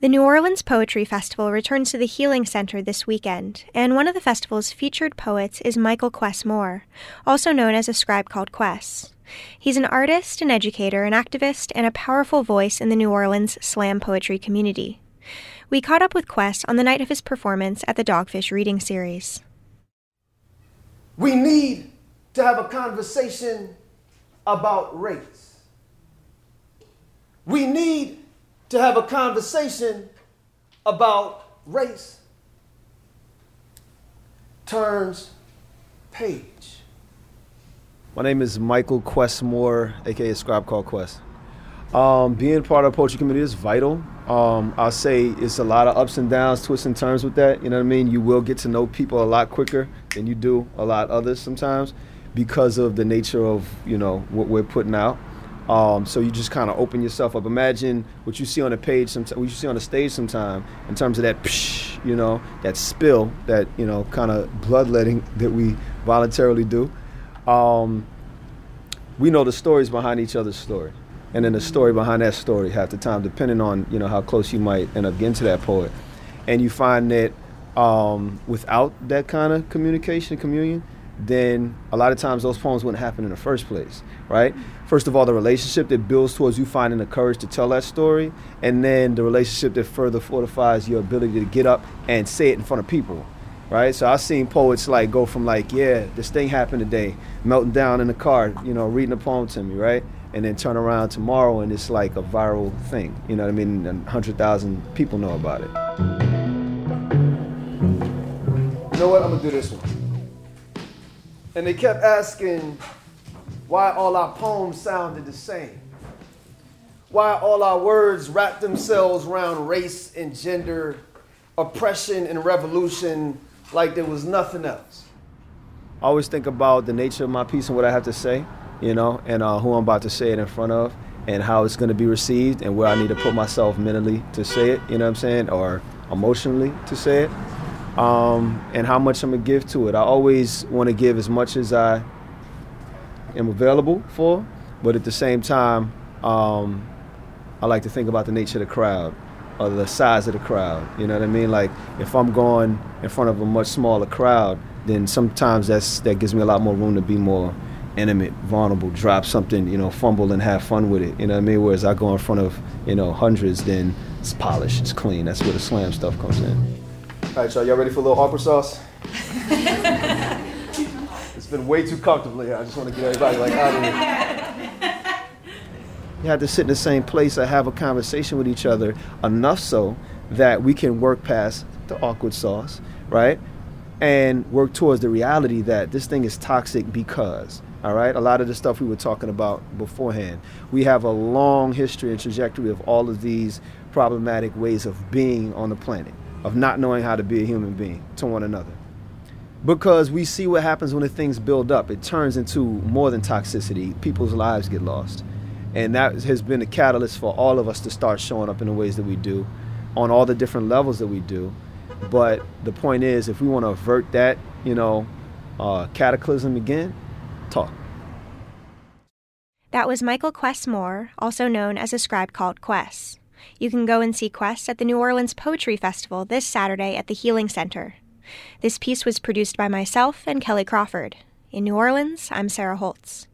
The New Orleans Poetry Festival returns to the Healing Center this weekend, and one of the festival's featured poets is Michael Quess Moore, also known as a scribe called Quess. He's an artist, an educator, an activist, and a powerful voice in the New Orleans slam poetry community. We caught up with Quess on the night of his performance at the Dogfish Reading Series. We need to have a conversation about race. We need to have a conversation about race. Turns page. My name is Michael Quess Moore, aka Scribe Called Quess. Um, being part of the poetry community is vital. Um, I'll say it's a lot of ups and downs, twists and turns with that. You know what I mean? You will get to know people a lot quicker than you do a lot others sometimes because of the nature of you know what we're putting out. Um, so you just kind of open yourself up. Imagine what you see on the page, sometime, what you see on the stage sometime, in terms of that, psh, you know, that spill, that you know, kind of bloodletting that we voluntarily do. Um, we know the stories behind each other's story and then the story behind that story half the time, depending on you know how close you might end up getting to that poet. And you find that um, without that kind of communication, communion, then a lot of times those poems wouldn't happen in the first place, right? First of all, the relationship that builds towards you finding the courage to tell that story, and then the relationship that further fortifies your ability to get up and say it in front of people, right? So I've seen poets like go from like, yeah, this thing happened today, melting down in the car, you know, reading a poem to me, right? and then turn around tomorrow and it's like a viral thing. You know what I mean? And 100,000 people know about it. You know what? I'm gonna do this one. And they kept asking why all our poems sounded the same. Why all our words wrapped themselves around race and gender, oppression and revolution like there was nothing else. I always think about the nature of my piece and what I have to say you know, and uh, who I'm about to say it in front of, and how it's going to be received, and where I need to put myself mentally to say it, you know what I'm saying, or emotionally to say it, um, and how much I'm to give to it. I always want to give as much as I am available for, but at the same time, um, I like to think about the nature of the crowd or the size of the crowd. You know what I mean? Like if I'm going in front of a much smaller crowd, then sometimes that's that gives me a lot more room to be more intimate, vulnerable, drop something, you know, fumble and have fun with it. You know what I mean? Whereas I go in front of, you know, hundreds, then it's polished, it's clean. That's where the slam stuff comes in. All right, y'all, y'all ready for a little opera sauce? it's been way too comfortable here. I just want to get everybody like out of here. You have to sit in the same place and have a conversation with each other enough so that we can work past the awkward sauce, right? And work towards the reality that this thing is toxic because all right, a lot of the stuff we were talking about beforehand. We have a long history and trajectory of all of these problematic ways of being on the planet, of not knowing how to be a human being to one another. Because we see what happens when the things build up. It turns into more than toxicity. People's lives get lost. And that has been a catalyst for all of us to start showing up in the ways that we do, on all the different levels that we do. But the point is, if we want to avert that, you know, uh, cataclysm again, talk. That was Michael Quess Moore, also known as a scribe called Quess. You can go and see Quess at the New Orleans Poetry Festival this Saturday at the Healing Center. This piece was produced by myself and Kelley Crawford. In New Orleans, I'm Sarah Holtz.